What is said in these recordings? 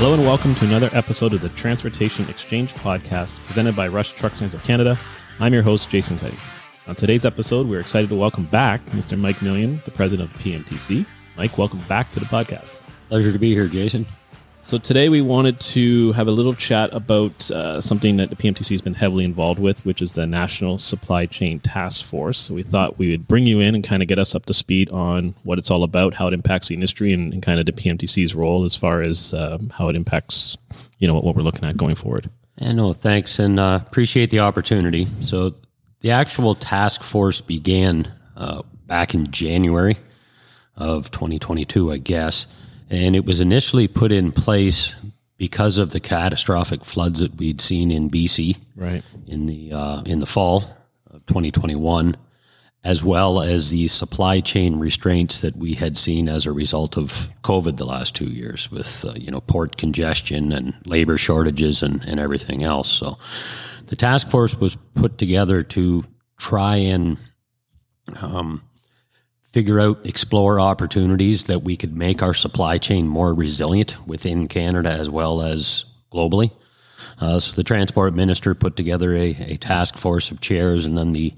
Hello and welcome to another episode of the Transportation Exchange Podcast presented by Rush Truck Centres of Canada. I'm your host, Jason Cuddy. On today's episode, we're excited to welcome back Mr. Mike Millian, the president of PMTC. Mike, welcome back to the podcast. Pleasure to be here, Jason. So today we wanted to have a little chat about uh, something that the PMTC has been heavily involved with, which is the National Supply Chain Task Force. So we thought we would bring you in and kind of get us up to speed on what it's all about, how it impacts the industry, and, and kind of the PMTC's role as far as uh, how it impacts, you know, what, what, we're looking at going forward. And no, thanks, and uh, appreciate the opportunity. So the actual task force began uh, back in January of 2022, I guess. And it was initially put in place because of the catastrophic floods that we'd seen in BC right. in the uh, in the fall of 2021, as well as the supply chain restraints that we had seen as a result of COVID the last two years, with uh, you know port congestion and labor shortages and, and everything else. So, the task force was put together to try and um, figure out, explore opportunities that we could make our supply chain more resilient within Canada as well as globally. Uh, so the transport minister put together a, a task force of chairs, and then the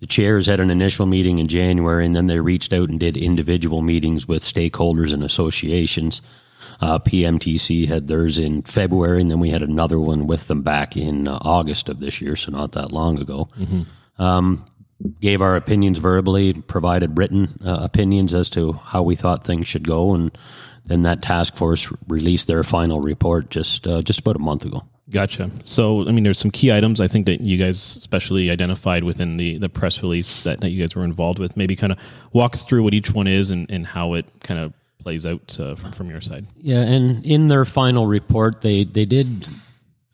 the chairs had an initial meeting in January, and then they reached out and did individual meetings with stakeholders and associations. Uh, PMTC had theirs in February, and then we had another one with them back in uh, August of this year, so not that long ago. Mm-hmm. Um, gave our opinions verbally, provided written uh, opinions as to how we thought things should go, and then that task force released their final report just uh, just about a month ago. Gotcha. So, I mean, there's some key items I think that you guys especially identified within the, the press release that, that you guys were involved with. Maybe kind of walk us through what each one is and, and how it kind of plays out uh, from, from your side. Yeah, and in their final report, they they did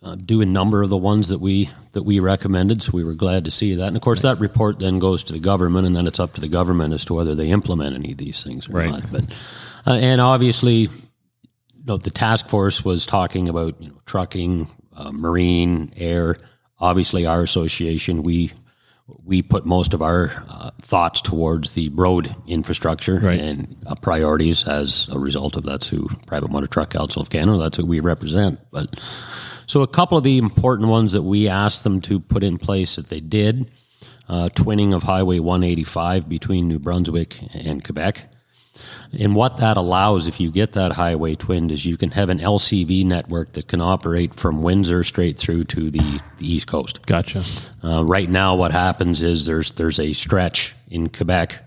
uh, do a number of the ones that we that we recommended. So we were glad to see that. And of course, nice. that report then goes to the government, and then it's up to the government as to whether they implement any of these things or right. not. But uh, and obviously, you know, the task force was talking about you know trucking, uh, marine, air. Obviously, our association we we put most of our uh, thoughts towards the road infrastructure right. and uh, priorities as a result of that's who Private Motor Truck Council of Canada. That's who we represent, but so, a couple of the important ones that we asked them to put in place that they did uh, twinning of Highway 185 between New Brunswick and Quebec. And what that allows, if you get that highway twinned, is you can have an LCV network that can operate from Windsor straight through to the, the East Coast. Gotcha. Uh, right now, what happens is there's there's a stretch in Quebec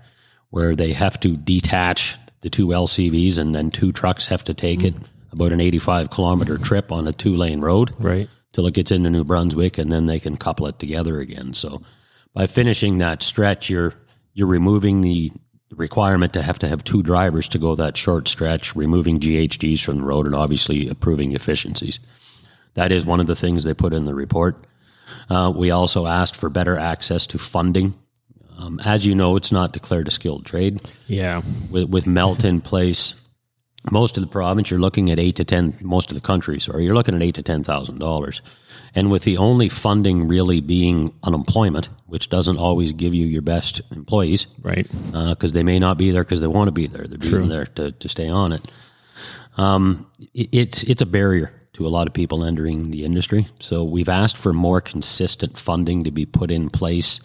where they have to detach the two LCVs, and then two trucks have to take mm. it about an 85 kilometer trip on a two lane road right till it gets into New Brunswick and then they can couple it together again. So by finishing that stretch, you're you're removing the requirement to have to have two drivers to go that short stretch, removing GHGs from the road and obviously improving efficiencies. That is one of the things they put in the report. Uh, we also asked for better access to funding. Um, as you know, it's not declared a skilled trade. Yeah. With, with MELT in place, most of the province, you're looking at eight to ten. Most of the country, sorry, you're looking at eight to ten thousand dollars, and with the only funding really being unemployment, which doesn't always give you your best employees, right? Because uh, they may not be there because they want to be there. They're being there to, to stay on it. Um, it. It's it's a barrier to a lot of people entering the industry. So we've asked for more consistent funding to be put in place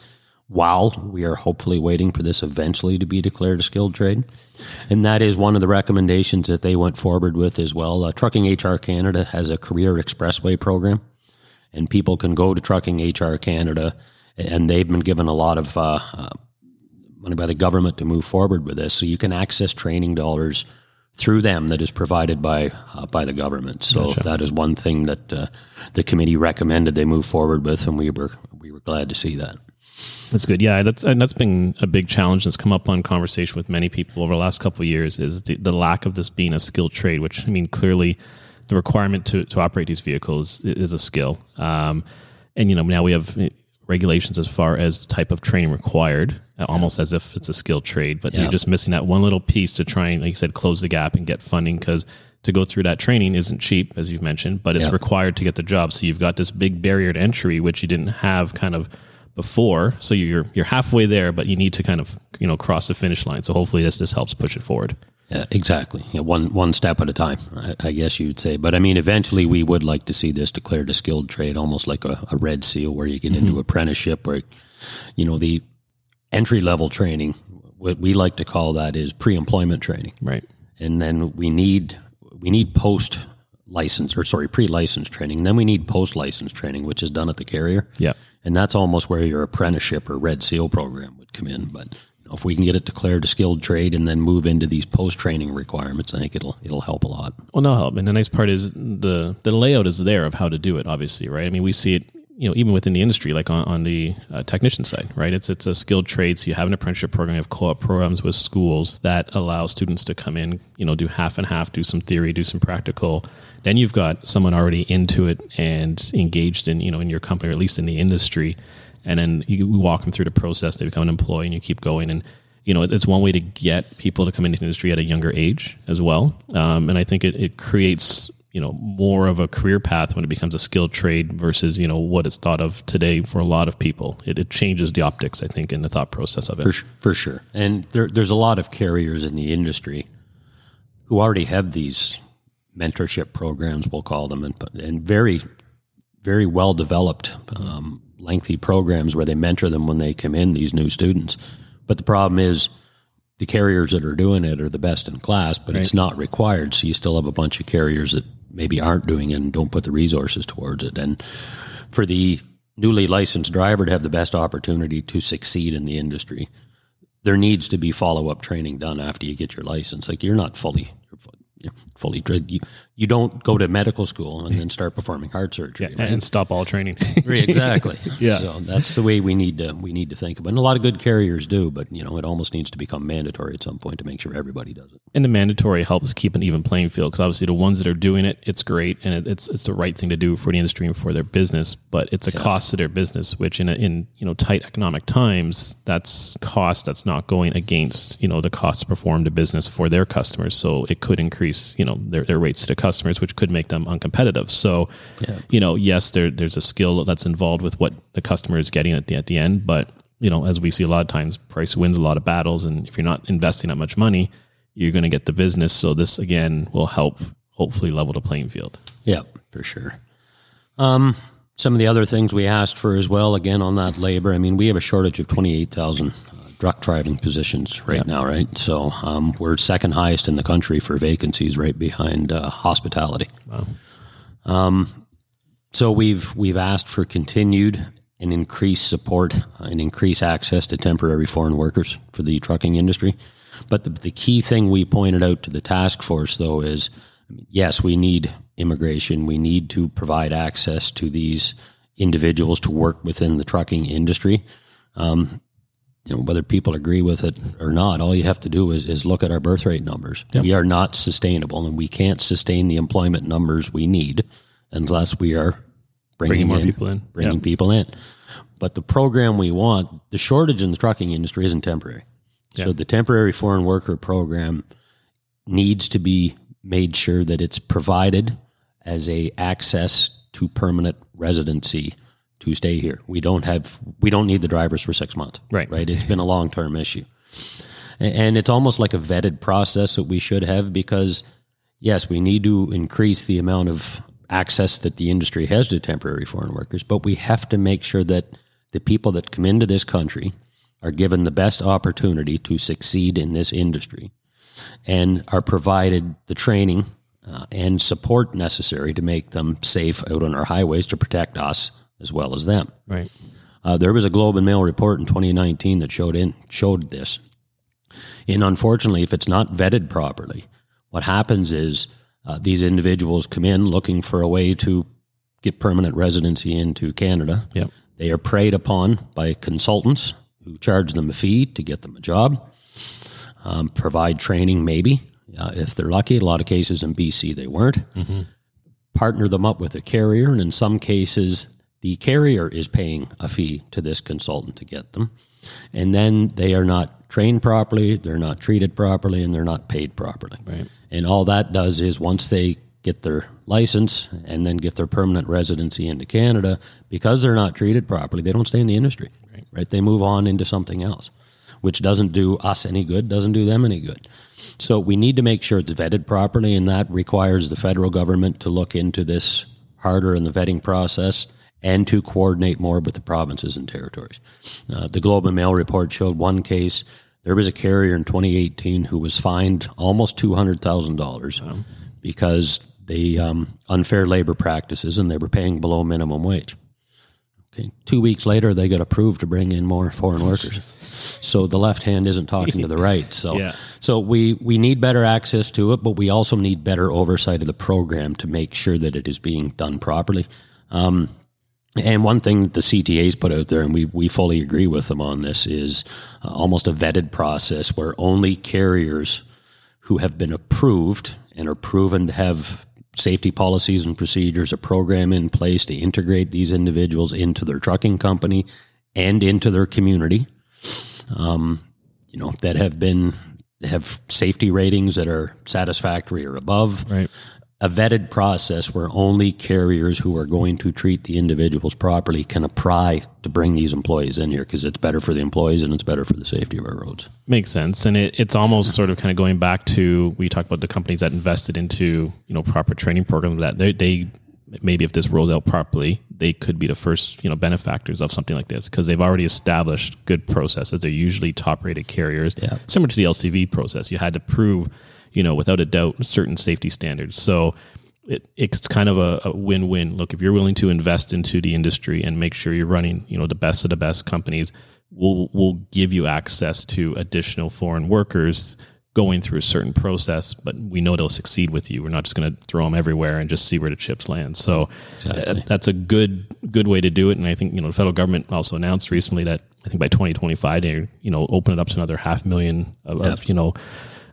while we are hopefully waiting for this eventually to be declared a skilled trade. And that is one of the recommendations that they went forward with as well. Uh, Trucking HR Canada has a career expressway program, and people can go to Trucking HR Canada, and they've been given a lot of uh, uh, money by the government to move forward with this. So you can access training dollars through them that is provided by uh, by the government. So gotcha. that is one thing that uh, the committee recommended they move forward with, and we were we were glad to see that. That's good. Yeah, that's and that's been a big challenge that's come up on conversation with many people over the last couple of years is the, the lack of this being a skilled trade, which I mean clearly the requirement to, to operate these vehicles is a skill. Um, and you know now we have regulations as far as the type of training required, almost as if it's a skilled trade, but yeah. you're just missing that one little piece to try and, like you said, close the gap and get funding because to go through that training isn't cheap, as you've mentioned, but it's yeah. required to get the job. So you've got this big barrier to entry, which you didn't have kind of before. So you're you're halfway there, but you need to kind of you know cross the finish line. So hopefully this this helps push it forward. Yeah, exactly. Yeah, one one step at a time, I, I, guess you'd say. But I mean, eventually, we would like to see this declared a skilled trade, almost like a, a red seal, where you get mm-hmm. into apprenticeship, where you know the entry level training. What we like to call that is pre employment training, right? And then we need we need post license or sorry pre license training. And then we need post license training, which is done at the carrier. Yeah, and that's almost where your apprenticeship or red seal program would come in, but if we can get it declared a skilled trade and then move into these post training requirements, I think it'll it'll help a lot. Well, no help, and the nice part is the the layout is there of how to do it. Obviously, right? I mean, we see it, you know, even within the industry, like on, on the uh, technician side, right? It's it's a skilled trade, so you have an apprenticeship program, you have co-op programs with schools that allow students to come in, you know, do half and half, do some theory, do some practical. Then you've got someone already into it and engaged in, you know, in your company or at least in the industry and then you walk them through the process. They become an employee, and you keep going. And you know, it's one way to get people to come into the industry at a younger age as well. Um, and I think it, it creates you know more of a career path when it becomes a skilled trade versus you know what it's thought of today for a lot of people. It, it changes the optics, I think, in the thought process of it. For, for sure, and there, there's a lot of carriers in the industry who already have these mentorship programs, we'll call them, and, and very, very well developed um, lengthy programs where they mentor them when they come in, these new students. But the problem is the carriers that are doing it are the best in class, but right. it's not required. So you still have a bunch of carriers that maybe aren't doing and don't put the resources towards it. And for the newly licensed driver to have the best opportunity to succeed in the industry, there needs to be follow up training done after you get your license. Like you're not fully fully trained. You, you don't go to medical school and then start performing heart surgery yeah, right? and stop all training. exactly. yeah. So that's the way we need to we need to think about. it. And a lot of good carriers do, but you know it almost needs to become mandatory at some point to make sure everybody does it. And the mandatory helps keep an even playing field because obviously the ones that are doing it, it's great and it, it's it's the right thing to do for the industry and for their business. But it's a yeah. cost to their business, which in a, in you know tight economic times, that's cost that's not going against you know the cost to perform the business for their customers. So it could increase you know their, their rates to customers, which could make them uncompetitive. So, yeah. you know, yes, there, there's a skill that's involved with what the customer is getting at the at the end, but you know, as we see a lot of times, price wins a lot of battles, and if you're not investing that much money, you're going to get the business. So this again will help hopefully level the playing field. Yeah, for sure. Um, some of the other things we asked for as well, again on that labor. I mean, we have a shortage of twenty eight thousand truck driving positions right now, right? So um, we're second highest in the country for vacancies, right behind uh, hospitality. Wow. Um, so we've we've asked for continued and increased support and increased access to temporary foreign workers for the trucking industry. But the, the key thing we pointed out to the task force, though, is yes, we need immigration. We need to provide access to these individuals to work within the trucking industry. Um, you know, whether people agree with it or not, all you have to do is, is look at our birth rate numbers. Yep. We are not sustainable, and we can't sustain the employment numbers we need unless we are bringing, bringing more in, people in, bringing yep. people in. But the program we want, the shortage in the trucking industry isn't temporary. Yep. So the temporary foreign worker program needs to be made sure that it's provided as a access to permanent residency to stay here. We don't have we don't need the drivers for six months. Right. Right. It's been a long term issue. And it's almost like a vetted process that we should have because yes, we need to increase the amount of access that the industry has to temporary foreign workers, but we have to make sure that the people that come into this country are given the best opportunity to succeed in this industry and are provided the training uh, and support necessary to make them safe out on our highways to protect us as well as them. Right. Uh, there was a Globe and Mail report in 2019 that showed in showed this. And unfortunately, if it's not vetted properly, what happens is uh, these individuals come in looking for a way to get permanent residency into Canada. Yep. They are preyed upon by consultants who charge them a fee to get them a job, um, provide training, maybe uh, if they're lucky. A lot of cases in BC they weren't. Mm-hmm. Partner them up with a carrier, and in some cases the carrier is paying a fee to this consultant to get them. And then they are not trained properly, they're not treated properly, and they're not paid properly. Right. And all that does is once they get their license and then get their permanent residency into Canada, because they're not treated properly, they don't stay in the industry. Right. right? They move on into something else. which doesn't do us any good, doesn't do them any good. So we need to make sure it's vetted properly, and that requires the federal government to look into this harder in the vetting process and to coordinate more with the provinces and territories. Uh, the Globe and Mail report showed one case. There was a carrier in 2018 who was fined almost $200,000 because they um, unfair labor practices and they were paying below minimum wage. Okay, two weeks later, they got approved to bring in more foreign workers. So the left hand isn't talking to the right. So, Yeah. so we we need better access to it, but we also need better oversight of the program to make sure that it is being done properly. Um, and one thing that the CTA's put out there, and we, we fully agree with them on this, is uh, almost a vetted process where only carriers who have been approved and are proven to have safety policies and procedures, a program in place to integrate these individuals into their trucking company and into their community, um, you know, that have been have safety ratings that are satisfactory or above Right. A vetted process where only carriers who are going to treat the individuals properly can apply to bring these employees in here because it's better for the employees and it's better for the safety of our roads. Makes sense, and it, it's almost sort of kind of going back to we talked about the companies that invested into you know proper training programs that they, they maybe if this rolls out properly they could be the first you know benefactors of something like this because they've already established good processes. They're usually top rated carriers, Yeah. similar to the LCV process. You had to prove you know without a doubt certain safety standards. So it, it's kind of a, a win-win. Look, if you're willing to invest into the industry and make sure you're running, you know, the best of the best companies, we'll we'll give you access to additional foreign workers going through a certain process. But we know they'll succeed with you. We're not just going to throw them everywhere and just see where the chips land. So Exactly. that- that's a good good way to do it. And I think you know the federal government also announced recently that I think by 2025 they you know open it up to another half million of, of you know uh,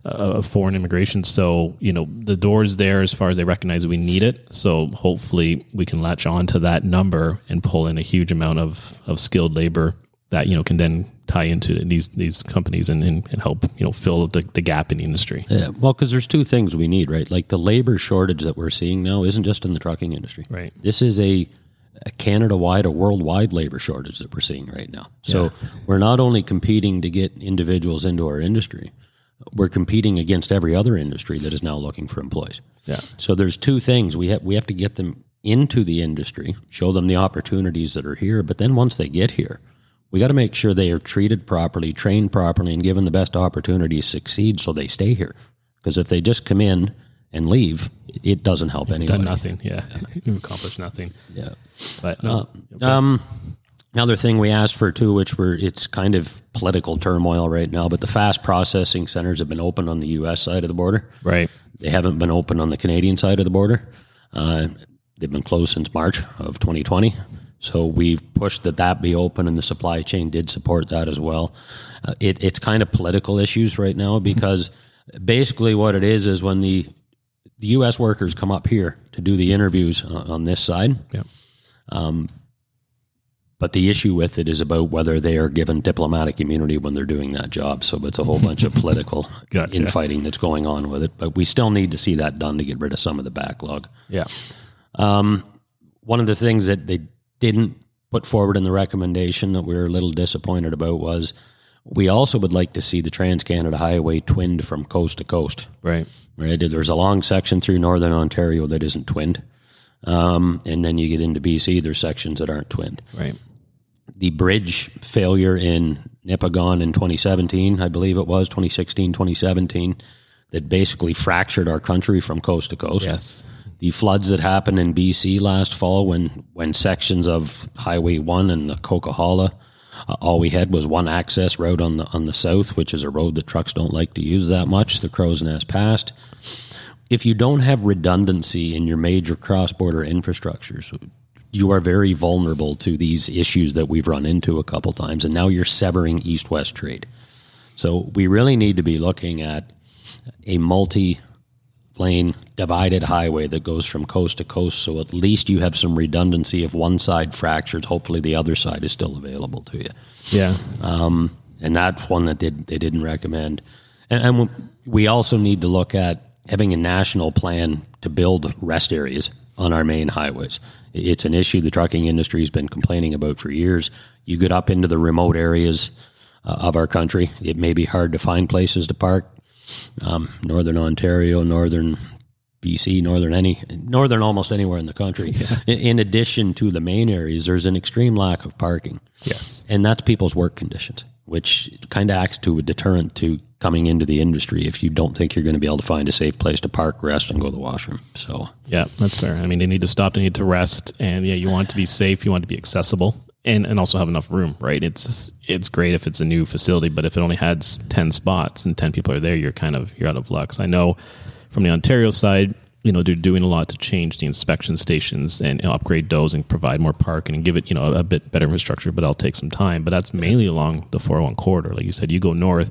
Uh, of foreign immigration. So, you know, the door's there as far as they recognize we need it. So hopefully we can latch on to that number and pull in a huge amount of, of skilled labor that, you know, can then tie into these these companies and, and, and help, you know, fill the, the gap in the industry. Yeah, well, because there's two things we need, right? Like the labor shortage that we're seeing now isn't just in the trucking industry. Right. This is a, a Canada wide, a worldwide labor shortage that we're seeing right now. So we're not only competing to get individuals into our industry, we're competing against every other industry that is now looking for employees. Yeah. So there's two things we have we have to get them into the industry, show them the opportunities that are here, but then once they get here, we got to make sure they are treated properly, trained properly, and given the best opportunities to succeed so they stay here. Because if they just come in and leave, it doesn't help anyone. Done nothing. Yeah. You've accomplished nothing. Yeah. But no, Um, another thing we asked for too, which we're it's kind of political turmoil right now, but the fast processing centers have been open on the U.S. side of the border. right. They haven't been open on the Canadian side of the border. Uh, they've been closed since March of 2020. So we've pushed that that be open, and the supply chain did support that as well. Uh, it, it's kind of political issues right now because basically what it is is when the the U.S. workers come up here to do the interviews on, on this side, Yeah. But the issue with it is about whether they are given diplomatic immunity when they're doing that job. So it's a whole bunch of political Gotcha. infighting that's going on with it. But we still need to see that done to get rid of some of the backlog. Yeah. One of the things that they didn't put forward in the recommendation that we were a little disappointed about was we also would like to see the Trans Canada Highway twinned from coast to coast. Right. Right, there's a long section through northern Ontario that isn't twinned, um, and then you get into BC. There's sections that aren't twinned. Right. The bridge failure in Nipigon in 2017, I believe it was 2016, 2017, that basically fractured our country from coast to coast. Yes. The floods that happened in BC last fall when when sections of Highway 1 and the Coquihalla uh, all we had was one access road on the on the south, which is a road that trucks don't like to use that much. The Crowsnest Pass. If you don't have redundancy in your major cross-border infrastructures, you are very vulnerable to these issues that we've run into a couple times, and now you're severing east-west trade. So we really need to be looking at a multi lane divided highway that goes from coast to coast so at least you have some redundancy if one side fractures hopefully the other side is still available to you Yeah. Um, and that's one that did, they didn't recommend and, and we also need to look at having a national plan to build rest areas on our main highways it's an issue the trucking industry has been complaining about for years you get up into the remote areas uh, of our country. It may be hard to find places to park. Um, Northern Ontario, Northern BC, northern any northern almost anywhere in the country. Yeah. In, in, addition to the main areas, there's an extreme lack of parking. Yes, and that's people's work conditions, which kind of acts to a deterrent to coming into the industry if you don't think you're going to be able to find a safe place to park, rest, and go to the washroom. So yeah, that's fair. I mean, they need to stop, they need to rest, and yeah, you want it to be safe, you want it to be accessible. And, and also have enough room, right? It's it's great if it's a new facility, but if it only has ten spots and ten people are there, you're kind of you're out of luck. So I know from the Ontario side, you know, they're doing a lot to change the inspection stations and upgrade those and provide more parking and give it, you know, a bit better infrastructure, but that'll take some time. But that's mainly along the 401 corridor. Like you said, you go north,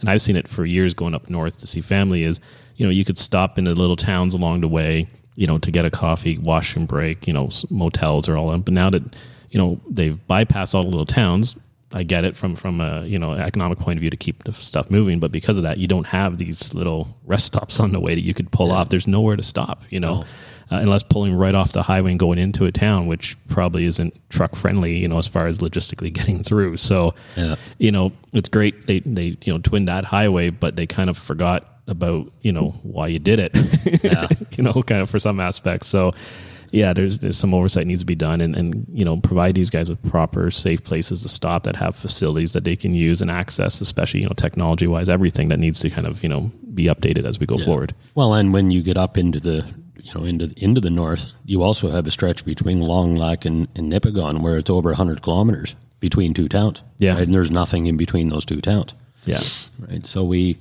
and I've seen it for years going up north to see family is, you know, you could stop in the little towns along the way, you know, to get a coffee, wash and break, you know, motels are all in. But now that, you know, they've bypassed all the little towns, I get it from from a you know economic point of view to keep the stuff moving, but because of that, you don't have these little rest stops on the way that you could pull yeah. off. There's nowhere to stop, you know, uh, unless pulling right off the highway and going into a town, which probably isn't truck friendly, you know, as far as logistically getting through. So, yeah. you know, it's great they they you know twin that highway, but they kind of forgot about you know why you did it, yeah. you know, kind of for some aspects. So yeah, there's there's some oversight needs to be done, and and you know provide these guys with proper safe places to stop that have facilities that they can use and access, especially you know technology wise, everything that needs to kind of you know be updated as we go yeah. forward. Well, and when you get up into the you know into into the north, you also have a stretch between Longlac and, and Nipigon where it's over 100 kilometers between two towns. Yeah, right? and there's nothing in between those two towns. Yeah, right. So we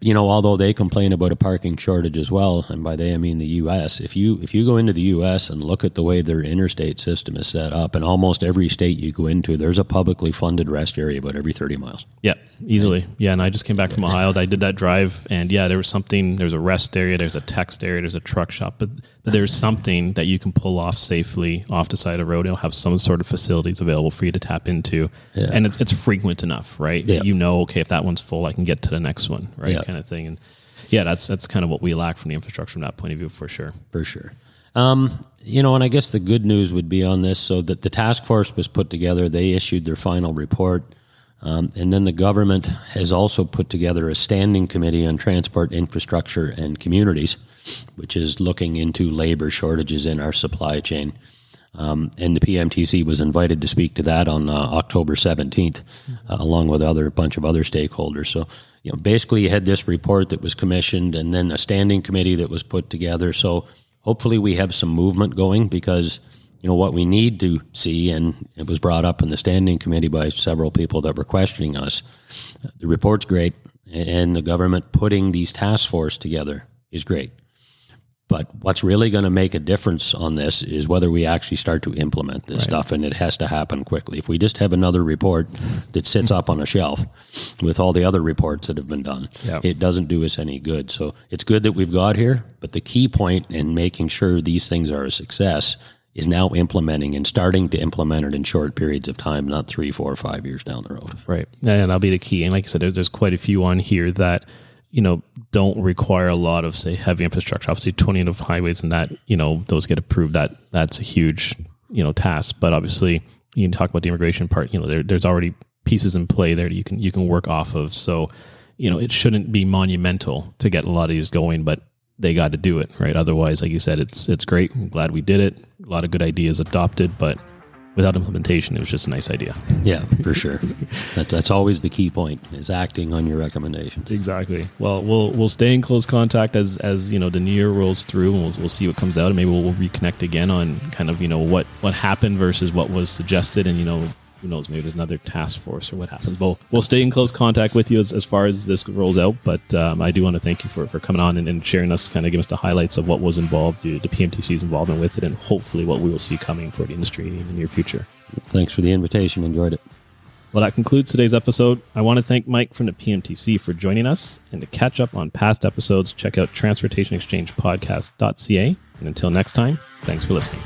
you know, although they complain about a parking shortage as well, and by they I mean the U.S. If you if you go into the U.S. and look at the way their interstate system is set up, in almost every state you go into, there's a publicly funded rest area about every 30 miles. Yeah, easily. Yeah, and I just came back from Ohio. I did that drive, and yeah, there was something. There's a rest area, there's a text area, there's a truck shop, but there's something that you can pull off safely off the side of the road. It'll have some sort of facilities available for you to tap into, yeah. and it's it's frequent enough, right? Yeah. You know, okay, if that one's full, I can get to the next one, right? Yeah. Kind of thing, and yeah, that's that's kind of what we lack from the infrastructure from that point of view, for sure. For sure. Um, you know, and I guess the good news would be on this. So that the task force was put together, they issued their final report. Um, and then the government has also put together a standing committee on transport infrastructure and communities, which is looking into labor shortages in our supply chain. Um, and the PMTC was invited to speak to that on uh, October 17th, uh, along with other bunch of other stakeholders. So, you know, basically, you had this report that was commissioned, and then a standing committee that was put together. So, hopefully, we have some movement going because you know what we need to see, and it was brought up in the standing committee by several people that were questioning us. The report's great, and the government putting these task force together is great. But what's really going to make a difference on this is whether we actually start to implement this right. stuff, and it has to happen quickly. If we just have another report that sits up on a shelf with all the other reports that have been done, yep. it doesn't do us any good. So it's good that we've got here, but the key point in making sure these things are a success is now implementing and starting to implement it in short periods of time, not three, four, or five years down the road. Right. And that'll be the key. And like I said, there's, there's quite a few on here that, you know, don't require a lot of, say, heavy infrastructure. Obviously, twinning of highways and that, you know, those get approved. That That's a huge, you know, task. But obviously, you can talk about the immigration part, you know, there, there's already pieces in play there that you can, you can work off of. So, you know, it shouldn't be monumental to get a lot of these going, but they got to do it right. Otherwise, like you said, it's it's great. I'm glad we did it. A lot of good ideas adopted, but without implementation, it was just a nice idea. Yeah, for sure. that, that's always the key point is acting on your recommendations. Exactly. Well, we'll we'll stay in close contact as as you know the new year rolls through, and we'll we'll see what comes out, and maybe we'll, we'll reconnect again on kind of you know what what happened versus what was suggested, and you know who knows, maybe there's another task force or what happens. We'll, we'll stay in close contact with you as, as far as this rolls out. But um, I do want to thank you for, for coming on and, and sharing us, kind of give us the highlights of what was involved, the, the PMTC's involvement with it, and hopefully what we will see coming for the industry in the near future. Thanks for the invitation. Enjoyed it. Well, that concludes today's episode. I want to thank Mike from the PMTC for joining us. And to catch up on past episodes, check out transportationexchangepodcast.ca. And until next time, thanks for listening.